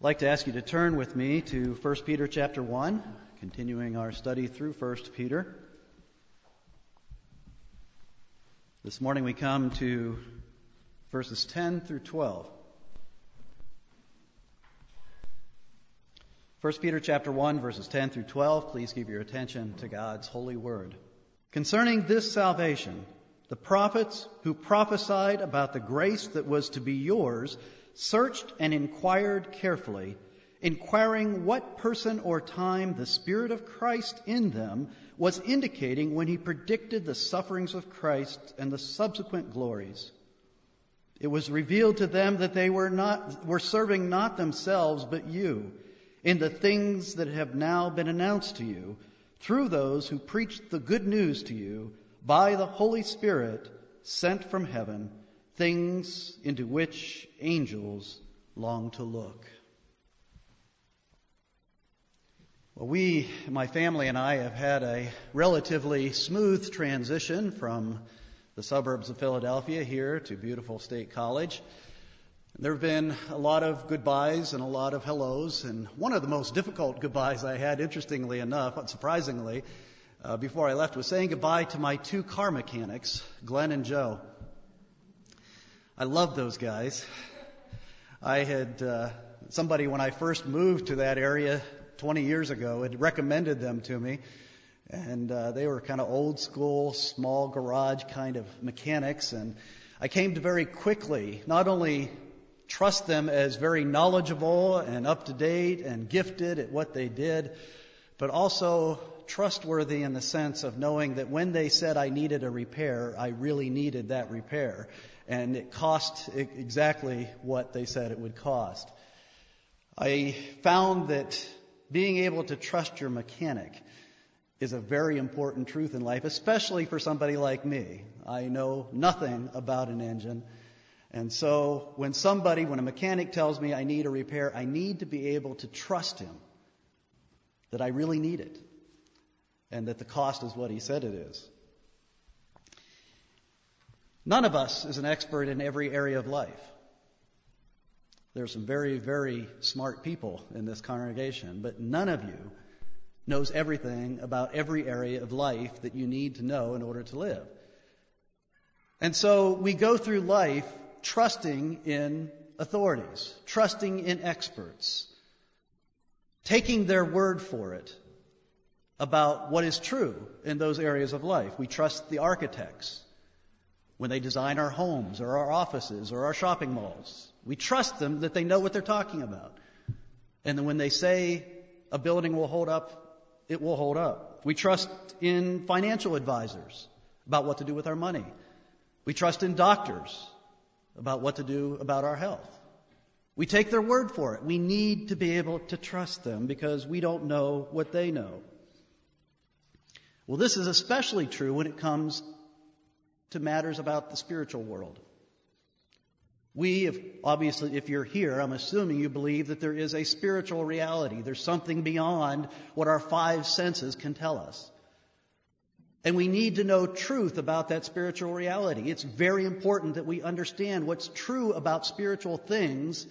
I'd like to ask you to turn with me to 1 Peter chapter 1, continuing our study through 1 Peter. This morning we come to verses 10 through 12. 1 Peter chapter 1 verses 10 through 12. Please give your attention to God's holy word. Concerning this salvation, the prophets who prophesied about the grace that was to be yours searched and inquired carefully, inquiring what person or time the Spirit of Christ in them was indicating when he predicted the sufferings of Christ and the subsequent glories. It was revealed to them that they were not, were serving not themselves, but you in the things that have now been announced to you through those who preached the good news to you by the Holy Spirit sent from heaven things into which angels long to look. Well, we, my family and I, have had a relatively smooth transition from the suburbs of Philadelphia here to beautiful State College. There have been a lot of goodbyes and a lot of hellos, and one of the most difficult goodbyes I had, interestingly enough, surprisingly, uh, before I left, was saying goodbye to my two car mechanics, Glenn and Joe. I love those guys. I had uh, somebody when I first moved to that area 20 years ago had recommended them to me, and uh, they were kind of old school, small garage kind of mechanics, and I came to very quickly not only trust them as very knowledgeable and up to date and gifted at what they did, but also trustworthy in the sense of knowing that when they said I needed a repair, I really needed that repair and it cost exactly what they said it would cost. I found that being able to trust your mechanic is a very important truth in life, especially for somebody like me. I know nothing about an engine. And so when somebody, when a mechanic tells me I need a repair, I need to be able to trust him that I really need it and that the cost is what he said it is. None of us is an expert in every area of life. There are some very, very smart people in this congregation, but none of you knows everything about every area of life that you need to know in order to live. And so we go through life trusting in authorities, trusting in experts, taking their word for it about what is true in those areas of life. We trust the architects when they design our homes or our offices or our shopping malls. We trust them that they know what they're talking about. And then when they say a building will hold up, it will hold up. We trust in financial advisors about what to do with our money. We trust in doctors about what to do about our health. We take their word for it. We need to be able to trust them because we don't know what they know. Well, this is especially true when it comes to matters about the spiritual world. We, if, obviously, if you're here, I'm assuming you believe that there is a spiritual reality. There's something beyond what our five senses can tell us. And we need to know truth about that spiritual reality. It's very important that we understand what's true about spiritual things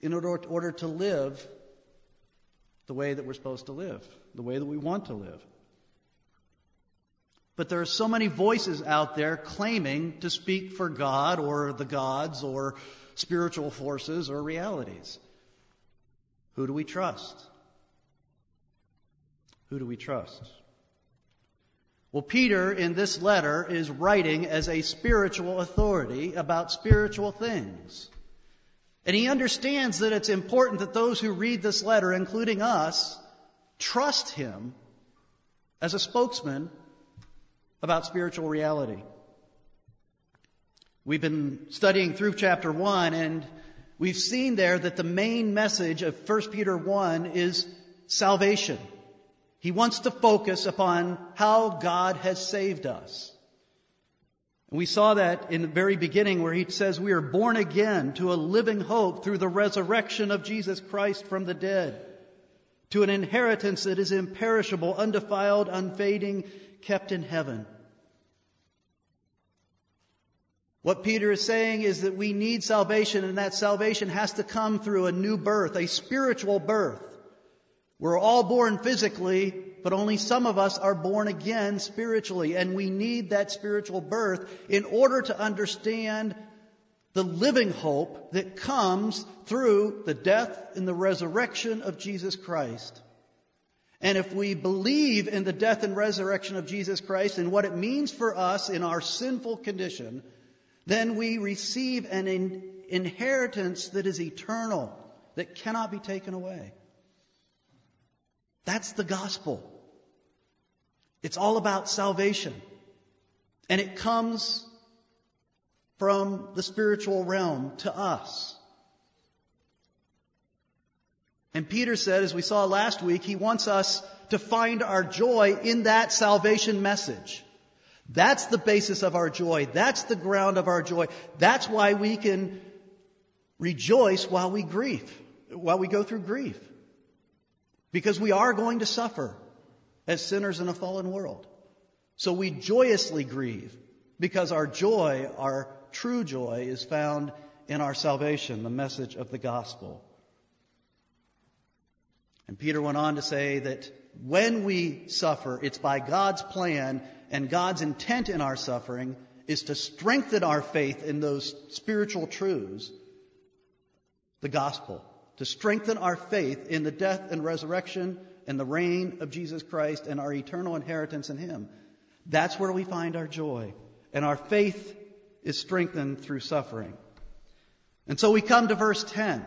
in order, order to live the way that we're supposed to live, the way that we want to live. But there are so many voices out there claiming to speak for God or the gods or spiritual forces or realities. Who do we trust? Who do we trust? Well, Peter in this letter is writing as a spiritual authority about spiritual things. And he understands that it's important that those who read this letter, including us, trust him as a spokesman about spiritual reality. We've been studying through chapter 1 and we've seen there that the main message of 1 Peter 1 is salvation. He wants to focus upon how God has saved us. We saw that in the very beginning where he says we are born again to a living hope through the resurrection of Jesus Christ from the dead, to an inheritance that is imperishable, undefiled, unfading, kept in heaven. What Peter is saying is that we need salvation, and that salvation has to come through a new birth, a spiritual birth. We're all born physically, but only some of us are born again spiritually, and we need that spiritual birth in order to understand the living hope that comes through the death and the resurrection of Jesus Christ. And if we believe in the death and resurrection of Jesus Christ and what it means for us in our sinful condition, then we receive an in- inheritance that is eternal, that cannot be taken away. That's the gospel. It's all about salvation. And it comes from the spiritual realm to us. And Peter said, as we saw last week, he wants us to find our joy in that salvation message. That's the basis of our joy. That's the ground of our joy. That's why we can rejoice while we grieve, while we go through grief. Because we are going to suffer as sinners in a fallen world. So we joyously grieve because our joy, our true joy, is found in our salvation, the message of the gospel. And Peter went on to say that when we suffer, it's by God's plan and God's intent in our suffering is to strengthen our faith in those spiritual truths, the gospel, to strengthen our faith in the death and resurrection and the reign of Jesus Christ and our eternal inheritance in Him. That's where we find our joy. And our faith is strengthened through suffering. And so we come to verse 10.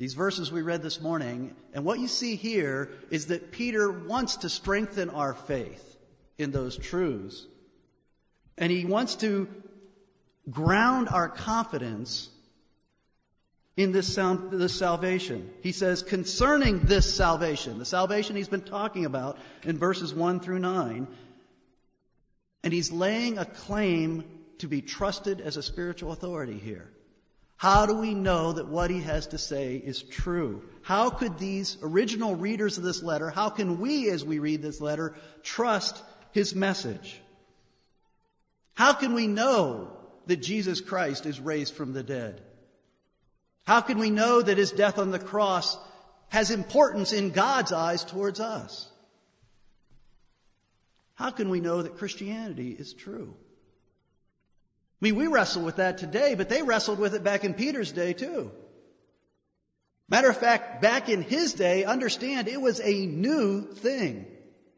These verses we read this morning, and what you see here is that Peter wants to strengthen our faith in those truths. And he wants to ground our confidence in this, sound, this salvation. He says, concerning this salvation, the salvation he's been talking about in verses 1 through 9, and he's laying a claim to be trusted as a spiritual authority here. How do we know that what he has to say is true? How could these original readers of this letter, how can we, as we read this letter, trust his message? How can we know that Jesus Christ is raised from the dead? How can we know that his death on the cross has importance in God's eyes towards us? How can we know that Christianity is true? I mean, we wrestle with that today, but they wrestled with it back in Peter's day too. Matter of fact, back in his day, understand it was a new thing.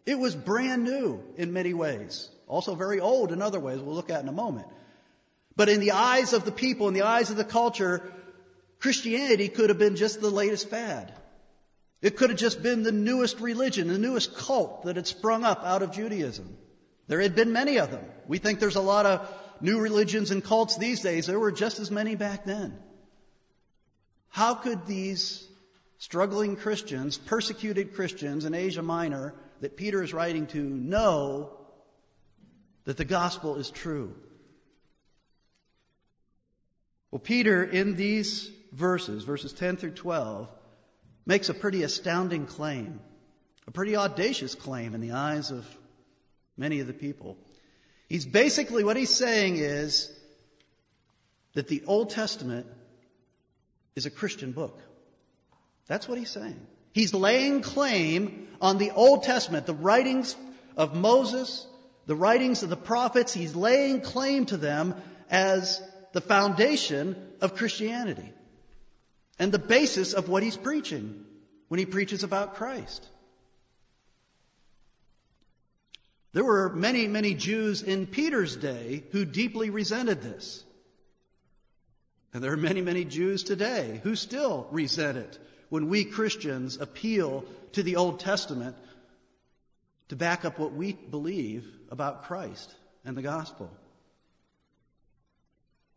It was brand new in many ways. Also very old in other ways, we'll look at in a moment. But in the eyes of the people, in the eyes of the culture, Christianity could have been just the latest fad. It could have just been the newest religion, the newest cult that had sprung up out of Judaism. There had been many of them. We think there's a lot of new religions and cults these days, there were just as many back then. How could these struggling Christians, persecuted Christians in Asia Minor that Peter is writing to know that the gospel is true? Well, Peter, in these verses, verses 10 through 12, makes a pretty astounding claim, a pretty audacious claim in the eyes of many of the people. He's basically, what he's saying is that the Old Testament is a Christian book. That's what he's saying. He's laying claim on the Old Testament, the writings of Moses, the writings of the prophets. He's laying claim to them as the foundation of Christianity and the basis of what he's preaching when he preaches about Christ. There were many, many Jews in Peter's day who deeply resented this. And there are many, many Jews today who still resent it when we Christians appeal to the Old Testament to back up what we believe about Christ and the gospel.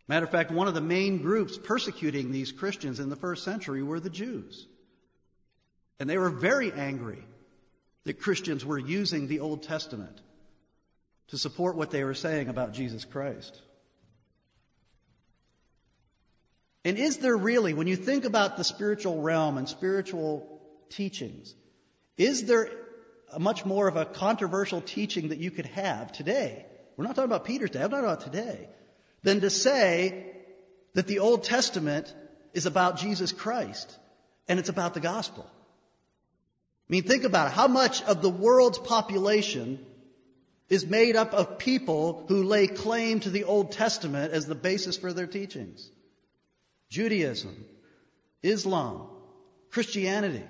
Matter of fact, one of the main groups persecuting these Christians in the first century were the Jews. And they were very angry that Christians were using the Old Testament to support what they were saying about Jesus Christ. And is there really, when you think about the spiritual realm and spiritual teachings, is there much more of a controversial teaching that you could have today we're not talking about Peter's day, I'm talking about today, than to say that the Old Testament is about Jesus Christ and it's about the gospel. I mean, think about it. How much of the world's population is made up of people who lay claim to the Old Testament as the basis for their teachings? Judaism, Islam, Christianity.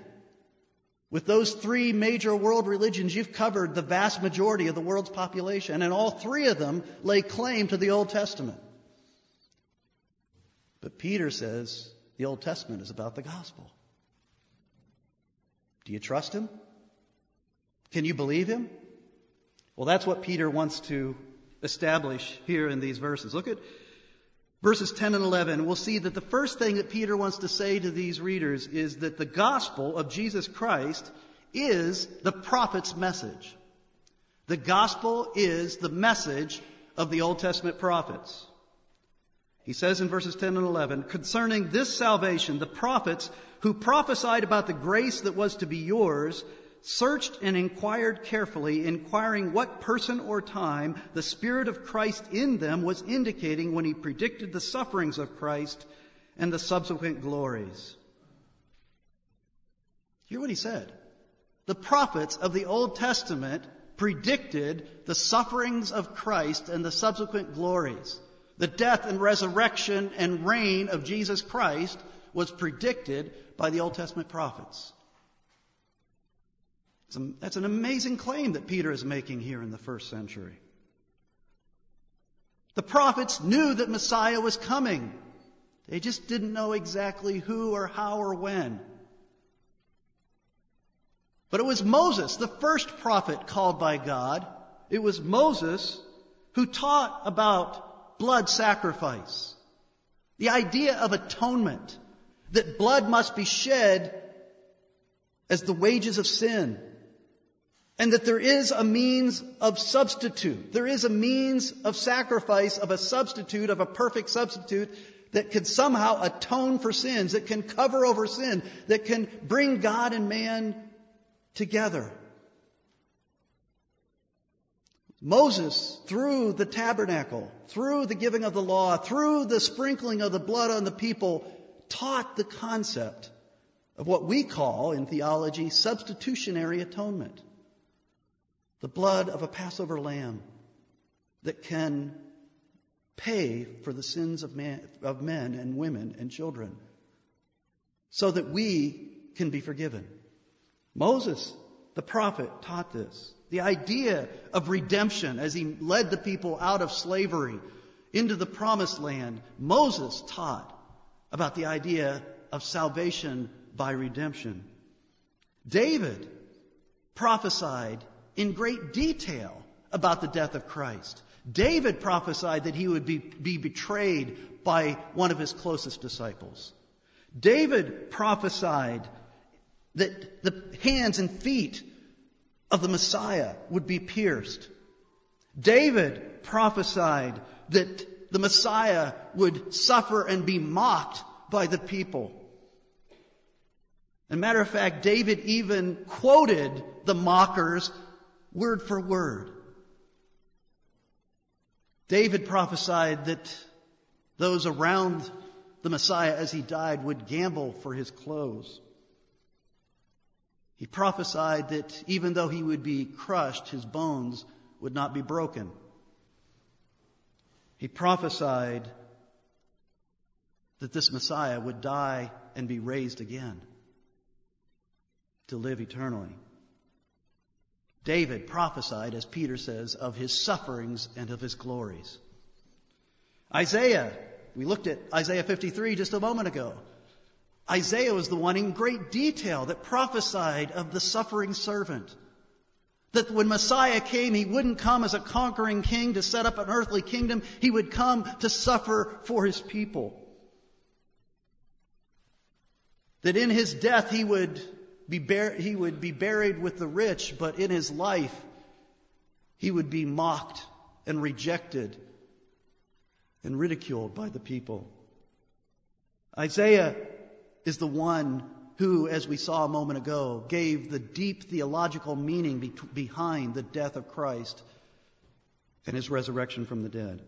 With those three major world religions, you've covered the vast majority of the world's population, and all three of them lay claim to the Old Testament. But Peter says the Old Testament is about the gospel. Do you trust him? Can you believe him? Well, that's what Peter wants to establish here in these verses. Look at verses 10 and 11. We'll see that the first thing that Peter wants to say to these readers is that the gospel of Jesus Christ is the prophet's message. The gospel is the message of the Old Testament prophets. He says in verses 10 and 11, concerning this salvation, the prophets who prophesied about the grace that was to be yours searched and inquired carefully, inquiring what person or time the Spirit of Christ in them was indicating when he predicted the sufferings of Christ and the subsequent glories. Hear what he said. The prophets of the Old Testament predicted the sufferings of Christ and the subsequent glories. The death and resurrection and reign of Jesus Christ was predicted by the Old Testament prophets. That's an amazing claim that Peter is making here in the first century. The prophets knew that Messiah was coming. They just didn't know exactly who or how or when. But it was Moses, the first prophet called by God. It was Moses who taught about blood sacrifice. The idea of atonement, that blood must be shed as the wages of sin. And that there is a means of substitute. There is a means of sacrifice of a substitute, of a perfect substitute that can somehow atone for sins, that can cover over sin, that can bring God and man together. Moses, through the tabernacle, through the giving of the law, through the sprinkling of the blood on the people, taught the concept of what we call in theology substitutionary atonement. The blood of a Passover lamb that can pay for the sins of, man, of men and women and children so that we can be forgiven. Moses, the prophet, taught this. The idea of redemption as he led the people out of slavery into the promised land. Moses taught about the idea of salvation by redemption. David prophesied in great detail about the death of Christ. David prophesied that he would be, be betrayed by one of his closest disciples. David prophesied that the hands and feet of the Messiah would be pierced. David prophesied that the Messiah would suffer and be mocked by the people. As a matter of fact, David even quoted the mockers word for word. David prophesied that those around the Messiah as he died would gamble for his clothes. He prophesied that even though he would be crushed, his bones would not be broken. He prophesied that this Messiah would die and be raised again to live eternally. David prophesied, as Peter says, of his sufferings and of his glories. Isaiah, we looked at Isaiah 53 just a moment ago. Isaiah was the one in great detail that prophesied of the suffering servant. That when Messiah came, he wouldn't come as a conquering king to set up an earthly kingdom. He would come to suffer for his people. That in his death he would be, he would be buried with the rich, but in his life he would be mocked and rejected and ridiculed by the people. Isaiah is the one who, as we saw a moment ago, gave the deep theological meaning be- behind the death of Christ. and his resurrection from the dead.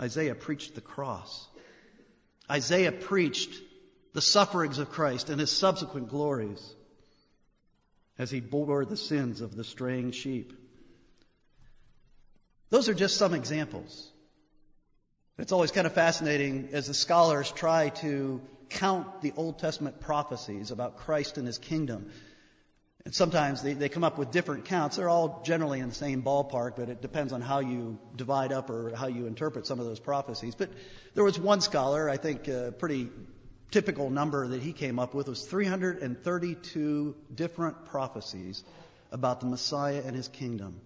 Isaiah preached the cross. Isaiah preached the sufferings of Christ and his subsequent glories as he bore the sins of the straying sheep. Those are just some examples. It's always kind of fascinating as the scholars try to count the Old Testament prophecies about Christ and his kingdom. And sometimes they, they come up with different counts. They're all generally in the same ballpark, but it depends on how you divide up or how you interpret some of those prophecies. But there was one scholar, I think a pretty typical number that he came up with was 332 different prophecies about the Messiah and his kingdom.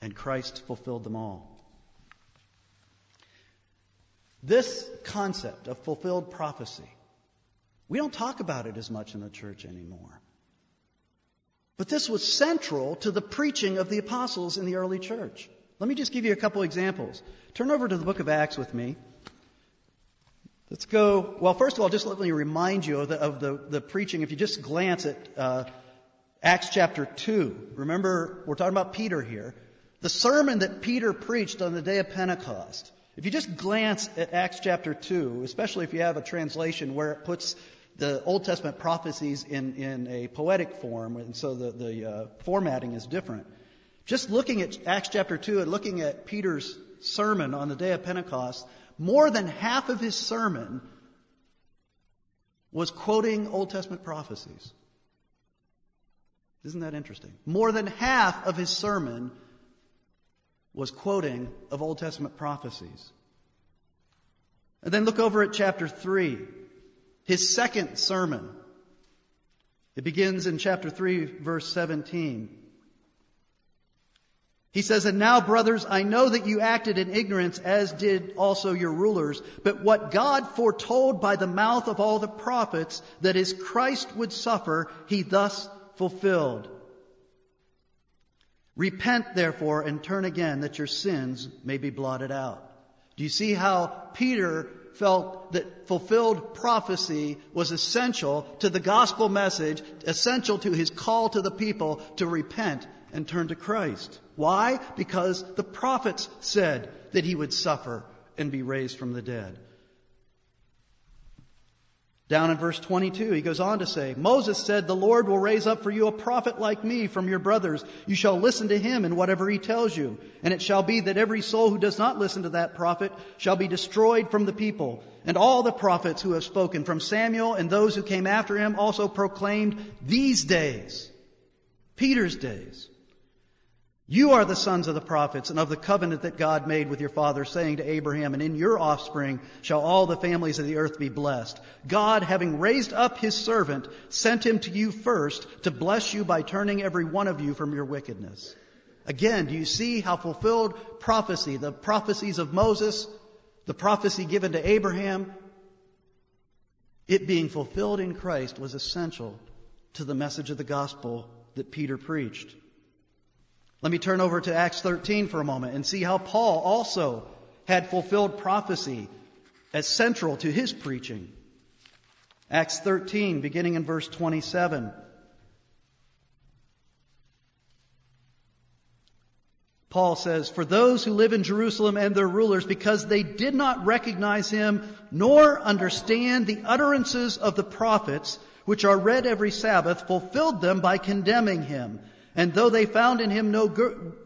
And Christ fulfilled them all. This concept of fulfilled prophecy, we don't talk about it as much in the church anymore. But this was central to the preaching of the apostles in the early church. Let me just give you a couple examples. Turn over to the book of Acts with me. Let's go. Well, first of all, just let me remind you of the, of the, the preaching. If you just glance at uh, Acts chapter 2, remember, we're talking about Peter here. The sermon that Peter preached on the day of Pentecost if you just glance at Acts chapter 2, especially if you have a translation where it puts the Old Testament prophecies in, in a poetic form, and so the, the uh, formatting is different. Just looking at Acts chapter 2 and looking at Peter's sermon on the day of Pentecost, more than half of his sermon was quoting Old Testament prophecies. Isn't that interesting? More than half of his sermon was quoting of Old Testament prophecies. And then look over at chapter 3, his second sermon. It begins in chapter 3, verse 17. He says, And now, brothers, I know that you acted in ignorance, as did also your rulers. But what God foretold by the mouth of all the prophets, that his Christ would suffer, he thus fulfilled. Repent, therefore, and turn again that your sins may be blotted out. Do you see how Peter felt that fulfilled prophecy was essential to the gospel message, essential to his call to the people to repent and turn to Christ? Why? Because the prophets said that he would suffer and be raised from the dead. Down in verse 22, he goes on to say, Moses said, The Lord will raise up for you a prophet like me from your brothers. You shall listen to him in whatever he tells you. And it shall be that every soul who does not listen to that prophet shall be destroyed from the people. And all the prophets who have spoken from Samuel and those who came after him also proclaimed these days, Peter's days. You are the sons of the prophets and of the covenant that God made with your father, saying to Abraham, And in your offspring shall all the families of the earth be blessed. God, having raised up his servant, sent him to you first to bless you by turning every one of you from your wickedness. Again, do you see how fulfilled prophecy, the prophecies of Moses, the prophecy given to Abraham, it being fulfilled in Christ was essential to the message of the gospel that Peter preached. Let me turn over to Acts 13 for a moment and see how Paul also had fulfilled prophecy as central to his preaching. Acts 13, beginning in verse 27. Paul says, For those who live in Jerusalem and their rulers, because they did not recognize him nor understand the utterances of the prophets, which are read every Sabbath, fulfilled them by condemning him. And though they found in him no,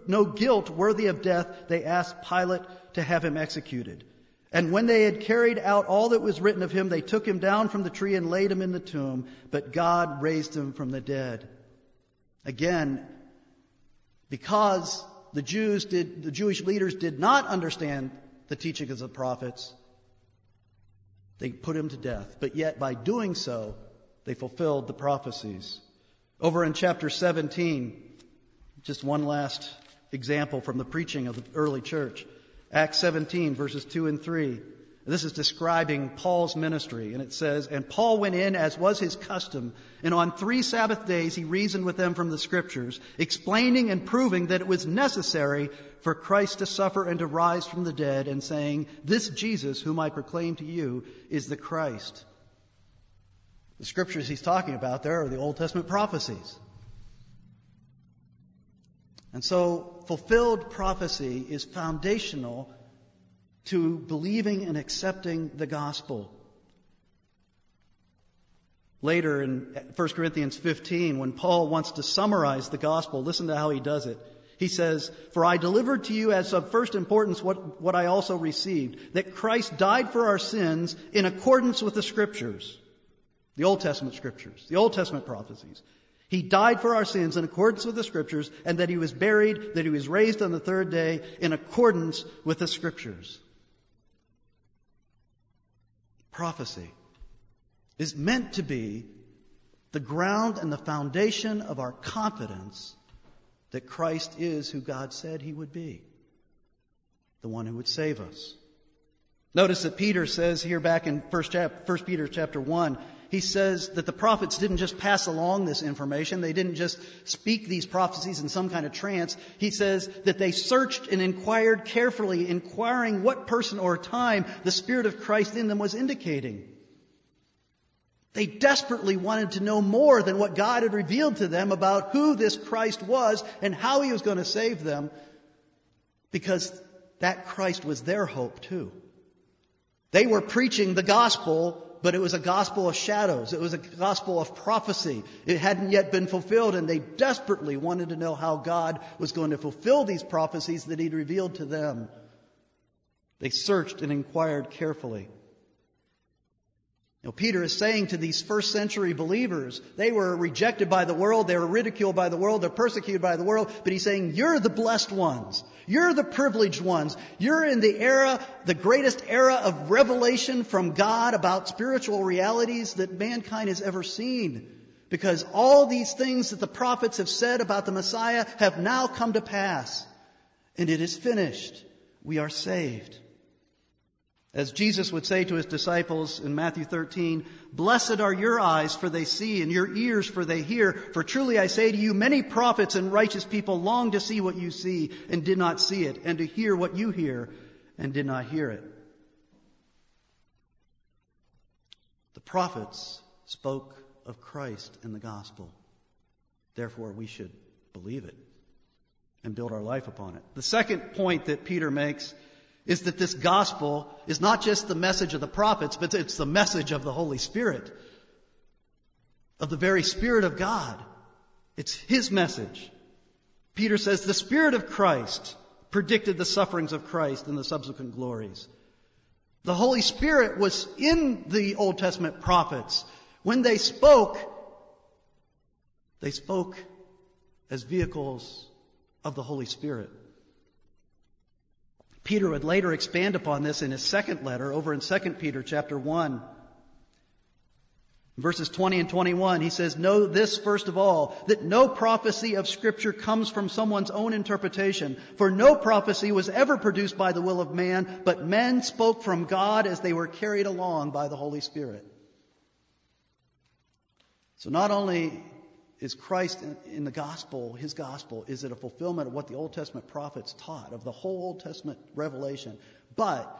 no guilt worthy of death, they asked Pilate to have him executed. And when they had carried out all that was written of him, they took him down from the tree and laid him in the tomb. But God raised him from the dead. Again, because the Jews did, the Jewish leaders did not understand the teaching of the prophets, they put him to death. But yet, by doing so, they fulfilled the prophecies. Over in chapter 17, just one last example from the preaching of the early church. Acts 17, verses 2 and 3. This is describing Paul's ministry, and it says, And Paul went in as was his custom, and on three Sabbath days he reasoned with them from the Scriptures, explaining and proving that it was necessary for Christ to suffer and to rise from the dead, and saying, This Jesus, whom I proclaim to you, is the Christ. The scriptures he's talking about there are the Old Testament prophecies. And so, fulfilled prophecy is foundational to believing and accepting the gospel. Later in 1 Corinthians 15, when Paul wants to summarize the gospel, listen to how he does it. He says, For I delivered to you as of first importance what, what I also received, that Christ died for our sins in accordance with the scriptures, the Old Testament scriptures, the Old Testament prophecies. He died for our sins in accordance with the scriptures, and that he was buried, that he was raised on the third day in accordance with the scriptures. Prophecy is meant to be the ground and the foundation of our confidence that Christ is who God said he would be, the one who would save us. Notice that Peter says here back in 1 Peter chapter 1, he says that the prophets didn't just pass along this information. They didn't just speak these prophecies in some kind of trance. He says that they searched and inquired carefully, inquiring what person or time the Spirit of Christ in them was indicating. They desperately wanted to know more than what God had revealed to them about who this Christ was and how he was going to save them because that Christ was their hope too. They were preaching the gospel, but it was a gospel of shadows. It was a gospel of prophecy. It hadn't yet been fulfilled and they desperately wanted to know how God was going to fulfill these prophecies that he'd revealed to them. They searched and inquired carefully. You Peter is saying to these first century believers, they were rejected by the world, they were ridiculed by the world, they're persecuted by the world, but he's saying, you're the blessed ones. You're the privileged ones. You're in the era, the greatest era of revelation from God about spiritual realities that mankind has ever seen. Because all these things that the prophets have said about the Messiah have now come to pass. And it is finished. We are saved. As Jesus would say to his disciples in Matthew 13, Blessed are your eyes, for they see, and your ears, for they hear. For truly I say to you, many prophets and righteous people long to see what you see and did not see it, and to hear what you hear and did not hear it. The prophets spoke of Christ in the gospel. Therefore, we should believe it and build our life upon it. The second point that Peter makes is that this gospel is not just the message of the prophets, but it's the message of the Holy Spirit, of the very Spirit of God. It's His message. Peter says the Spirit of Christ predicted the sufferings of Christ and the subsequent glories. The Holy Spirit was in the Old Testament prophets. When they spoke, they spoke as vehicles of the Holy Spirit. Peter would later expand upon this in his second letter over in 2 Peter chapter 1. Verses 20 and 21, he says, Know this first of all, that no prophecy of Scripture comes from someone's own interpretation. For no prophecy was ever produced by the will of man, but men spoke from God as they were carried along by the Holy Spirit. So not only is Christ in, the gospel, his gospel, is it a fulfillment of what the Old Testament prophets taught, of the whole Old Testament revelation? But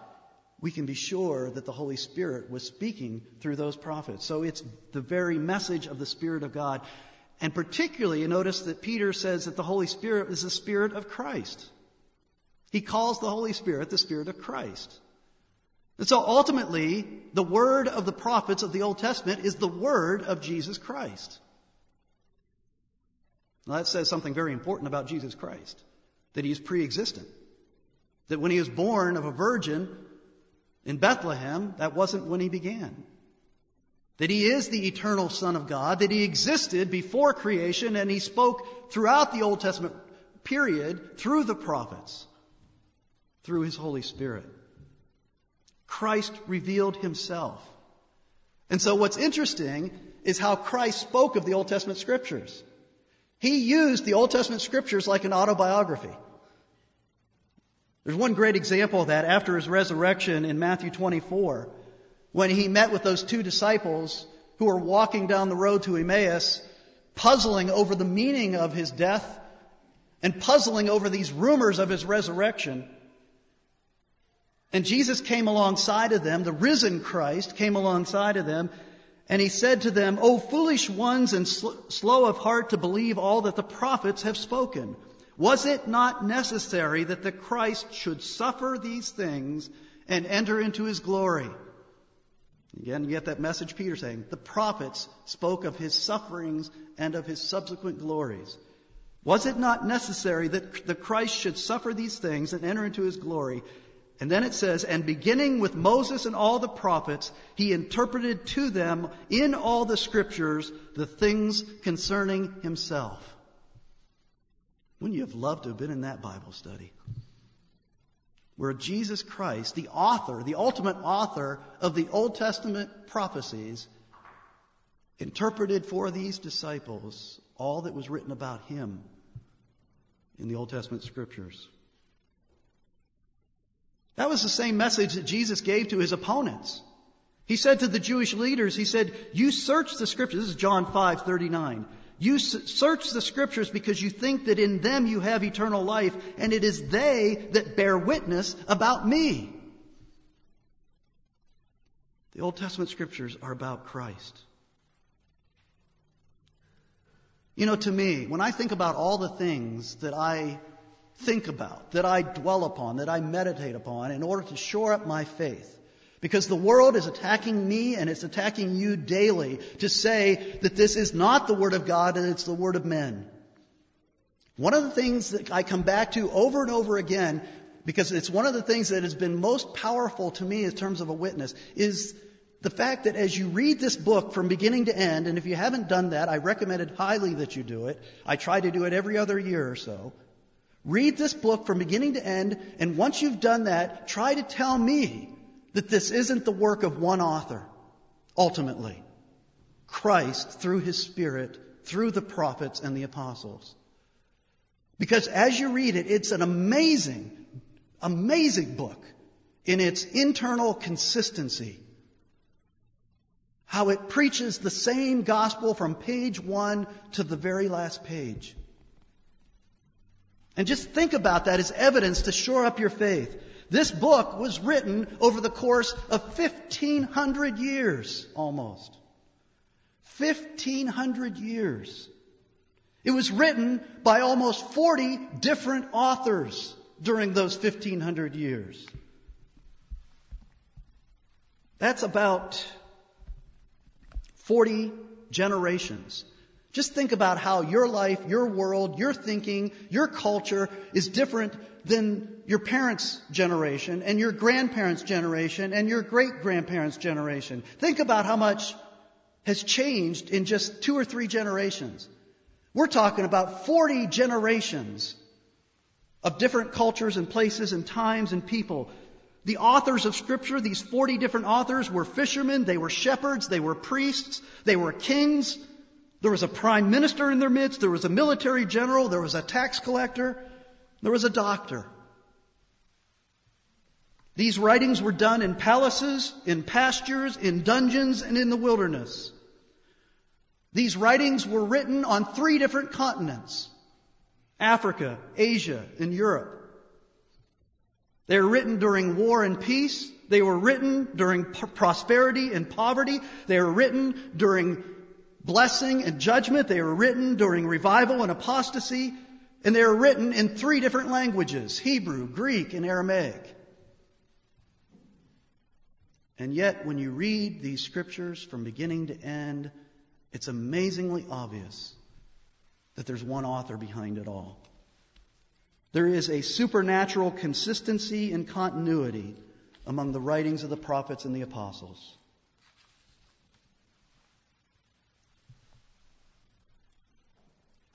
we can be sure that the Holy Spirit was speaking through those prophets. So it's the very message of the Spirit of God. And particularly, you notice that Peter says that the Holy Spirit is the Spirit of Christ. He calls the Holy Spirit the Spirit of Christ. And so ultimately, the word of the prophets of the Old Testament is the word of Jesus Christ. Now, that says something very important about Jesus Christ that he is pre existent. That when he was born of a virgin in Bethlehem, that wasn't when he began. That he is the eternal Son of God, that he existed before creation, and he spoke throughout the Old Testament period through the prophets, through his Holy Spirit. Christ revealed himself. And so what's interesting is how Christ spoke of the Old Testament scriptures. He used the Old Testament scriptures like an autobiography. There's one great example of that after his resurrection in Matthew 24, when he met with those two disciples who were walking down the road to Emmaus, puzzling over the meaning of his death and puzzling over these rumors of his resurrection. And Jesus came alongside of them, the risen Christ came alongside of them, and he said to them, O foolish ones and sl- slow of heart to believe all that the prophets have spoken. Was it not necessary that the Christ should suffer these things and enter into his glory? Again, you get that message Peter saying. The prophets spoke of his sufferings and of his subsequent glories. Was it not necessary that the Christ should suffer these things and enter into his glory? And then it says, and beginning with Moses and all the prophets, he interpreted to them in all the scriptures the things concerning himself. Wouldn't you have loved to have been in that Bible study? Where Jesus Christ, the author, the ultimate author of the Old Testament prophecies, interpreted for these disciples all that was written about him in the Old Testament scriptures. That was the same message that Jesus gave to his opponents. He said to the Jewish leaders, he said, you search the scriptures. This is John 5, 39. You search the scriptures because you think that in them you have eternal life, and it is they that bear witness about me. The Old Testament scriptures are about Christ. You know, to me, when I think about all the things that I think about, that I dwell upon, that I meditate upon in order to shore up my faith, because the world is attacking me and it's attacking you daily to say that this is not the Word of God and it's the Word of men. One of the things that I come back to over and over again, because it's one of the things that has been most powerful to me in terms of a witness, is the fact that as you read this book from beginning to end, and if you haven't done that, I recommend it highly that you do it. I try to do it every other year or so. Read this book from beginning to end, and once you've done that, try to tell me that this isn't the work of one author, ultimately. Christ, through his Spirit, through the prophets and the apostles. Because as you read it, it's an amazing, amazing book in its internal consistency. How it preaches the same gospel from page one to the very last page. And just think about that as evidence to shore up your faith. This book was written over the course of 1500 years almost. 1500 years. It was written by almost 40 different authors during those 1500 years. That's about 40 generations. Just think about how your life, your world, your thinking, your culture is different than your parents' generation and your grandparents' generation and your great grandparents' generation. Think about how much has changed in just two or three generations. We're talking about 40 generations of different cultures and places and times and people. The authors of scripture, these 40 different authors were fishermen, they were shepherds, they were priests, they were kings, there was a prime minister in their midst. There was a military general. There was a tax collector. There was a doctor. These writings were done in palaces, in pastures, in dungeons, and in the wilderness. These writings were written on three different continents Africa, Asia, and Europe. They were written during war and peace. They were written during prosperity and poverty. They were written during blessing and judgment. They were written during revival and apostasy, and they are written in three different languages Hebrew, Greek, and Aramaic. And yet, when you read these scriptures from beginning to end, it's amazingly obvious that there's one author behind it all. There is a supernatural consistency and continuity among the writings of the prophets and the apostles.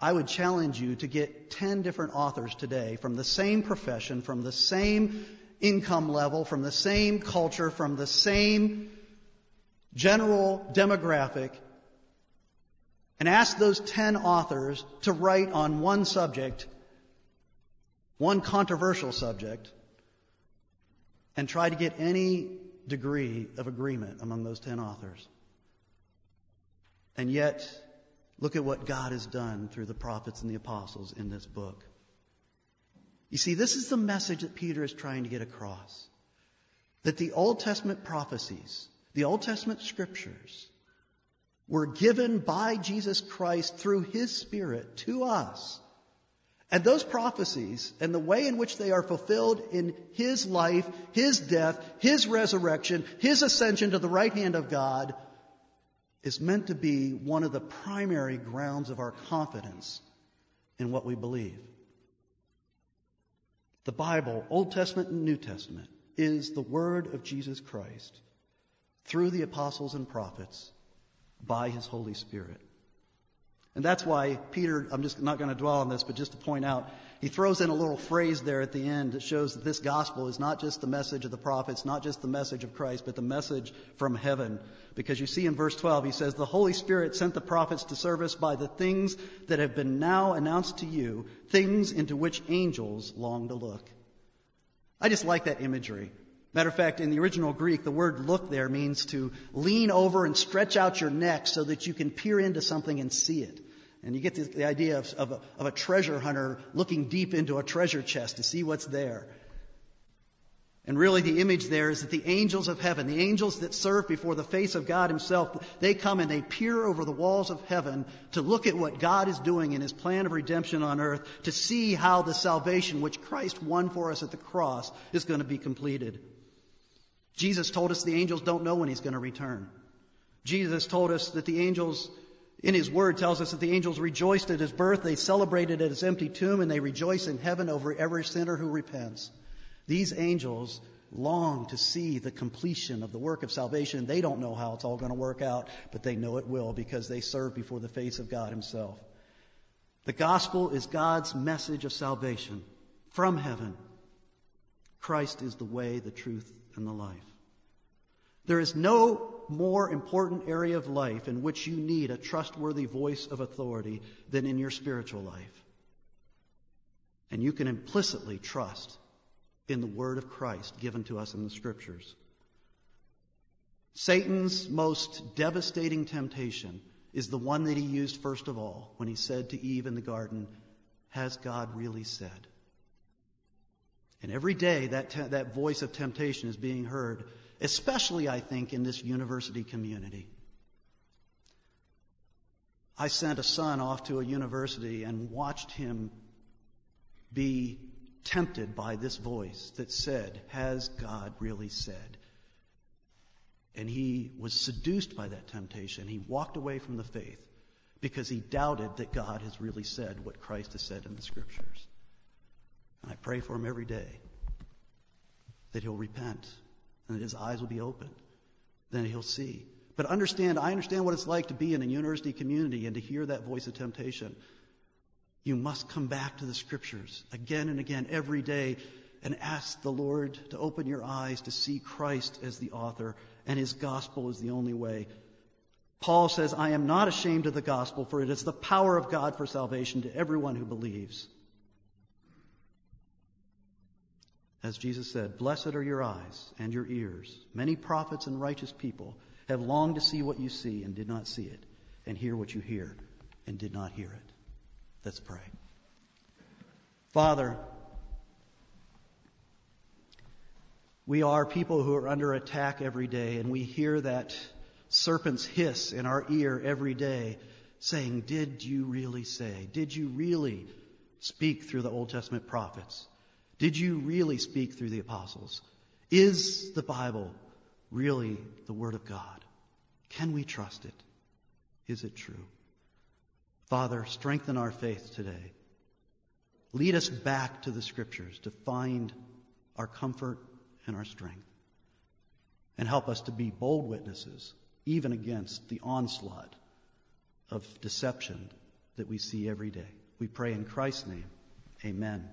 I would challenge you to get 10 different authors today from the same profession, from the same income level, from the same culture, from the same general demographic, and ask those 10 authors to write on one subject, one controversial subject, and try to get any degree of agreement among those 10 authors. And yet, Look at what God has done through the prophets and the apostles in this book. You see, this is the message that Peter is trying to get across. That the Old Testament prophecies, the Old Testament scriptures, were given by Jesus Christ through His Spirit to us And those prophecies and the way in which they are fulfilled in His life, His death, His resurrection, His ascension to the right hand of God is meant to be one of the primary grounds of our confidence in what we believe. The Bible, Old Testament and New Testament, is the Word of Jesus Christ through the apostles and prophets by His Holy Spirit. And that's why Peter, I'm just not going to dwell on this, but just to point out, he throws in a little phrase there at the end that shows that this gospel is not just the message of the prophets, not just the message of Christ, but the message from heaven. Because you see in verse 12, he says, The Holy Spirit sent the prophets to serve us by the things that have been now announced to you, things into which angels long to look. I just like that imagery. Matter of fact, in the original Greek, the word look there means to lean over and stretch out your neck so that you can peer into something and see it. And you get the, the idea of, of, a, of a treasure hunter looking deep into a treasure chest to see what's there. And really, the image there is that the angels of heaven, the angels that serve before the face of God Himself, they come and they peer over the walls of heaven to look at what God is doing in His plan of redemption on earth, to see how the salvation which Christ won for us at the cross is going to be completed. Jesus told us the angels don't know when He's going to return. Jesus told us that the angels in his word tells us that the angels rejoiced at his birth, they celebrated at his empty tomb, and they rejoice in heaven over every sinner who repents. These angels long to see the completion of the work of salvation. They don't know how it's all going to work out, but they know it will because they serve before the face of God himself. The gospel is God's message of salvation from heaven. Christ is the way, the truth, and the life. There is no more important area of life in which you need a trustworthy voice of authority than in your spiritual life. And you can implicitly trust in the word of Christ given to us in the scriptures. Satan's most devastating temptation is the one that he used first of all when he said to Eve in the garden, Has God really said? And every day that, te- that voice of temptation is being heard especially, I think, in this university community. I sent a son off to a university and watched him be tempted by this voice that said, Has God really said? And he was seduced by that temptation. He walked away from the faith because he doubted that God has really said what Christ has said in the scriptures. And I pray for him every day that he'll repent and his eyes will be opened. Then he'll see. But understand, I understand what it's like to be in a university community and to hear that voice of temptation. You must come back to the scriptures again and again every day and ask the Lord to open your eyes to see Christ as the author and his gospel is the only way. Paul says, I am not ashamed of the gospel, for it is the power of God for salvation to everyone who believes. As Jesus said, Blessed are your eyes and your ears. Many prophets and righteous people have longed to see what you see and did not see it, and hear what you hear and did not hear it. Let's pray. Father, we are people who are under attack every day, and we hear that serpent's hiss in our ear every day saying, Did you really say? Did you really speak through the Old Testament prophets? Did you really speak through the apostles? Is the Bible really the Word of God? Can we trust it? Is it true? Father, strengthen our faith today. Lead us back to the Scriptures to find our comfort and our strength. And help us to be bold witnesses, even against the onslaught of deception that we see every day. We pray in Christ's name. Amen.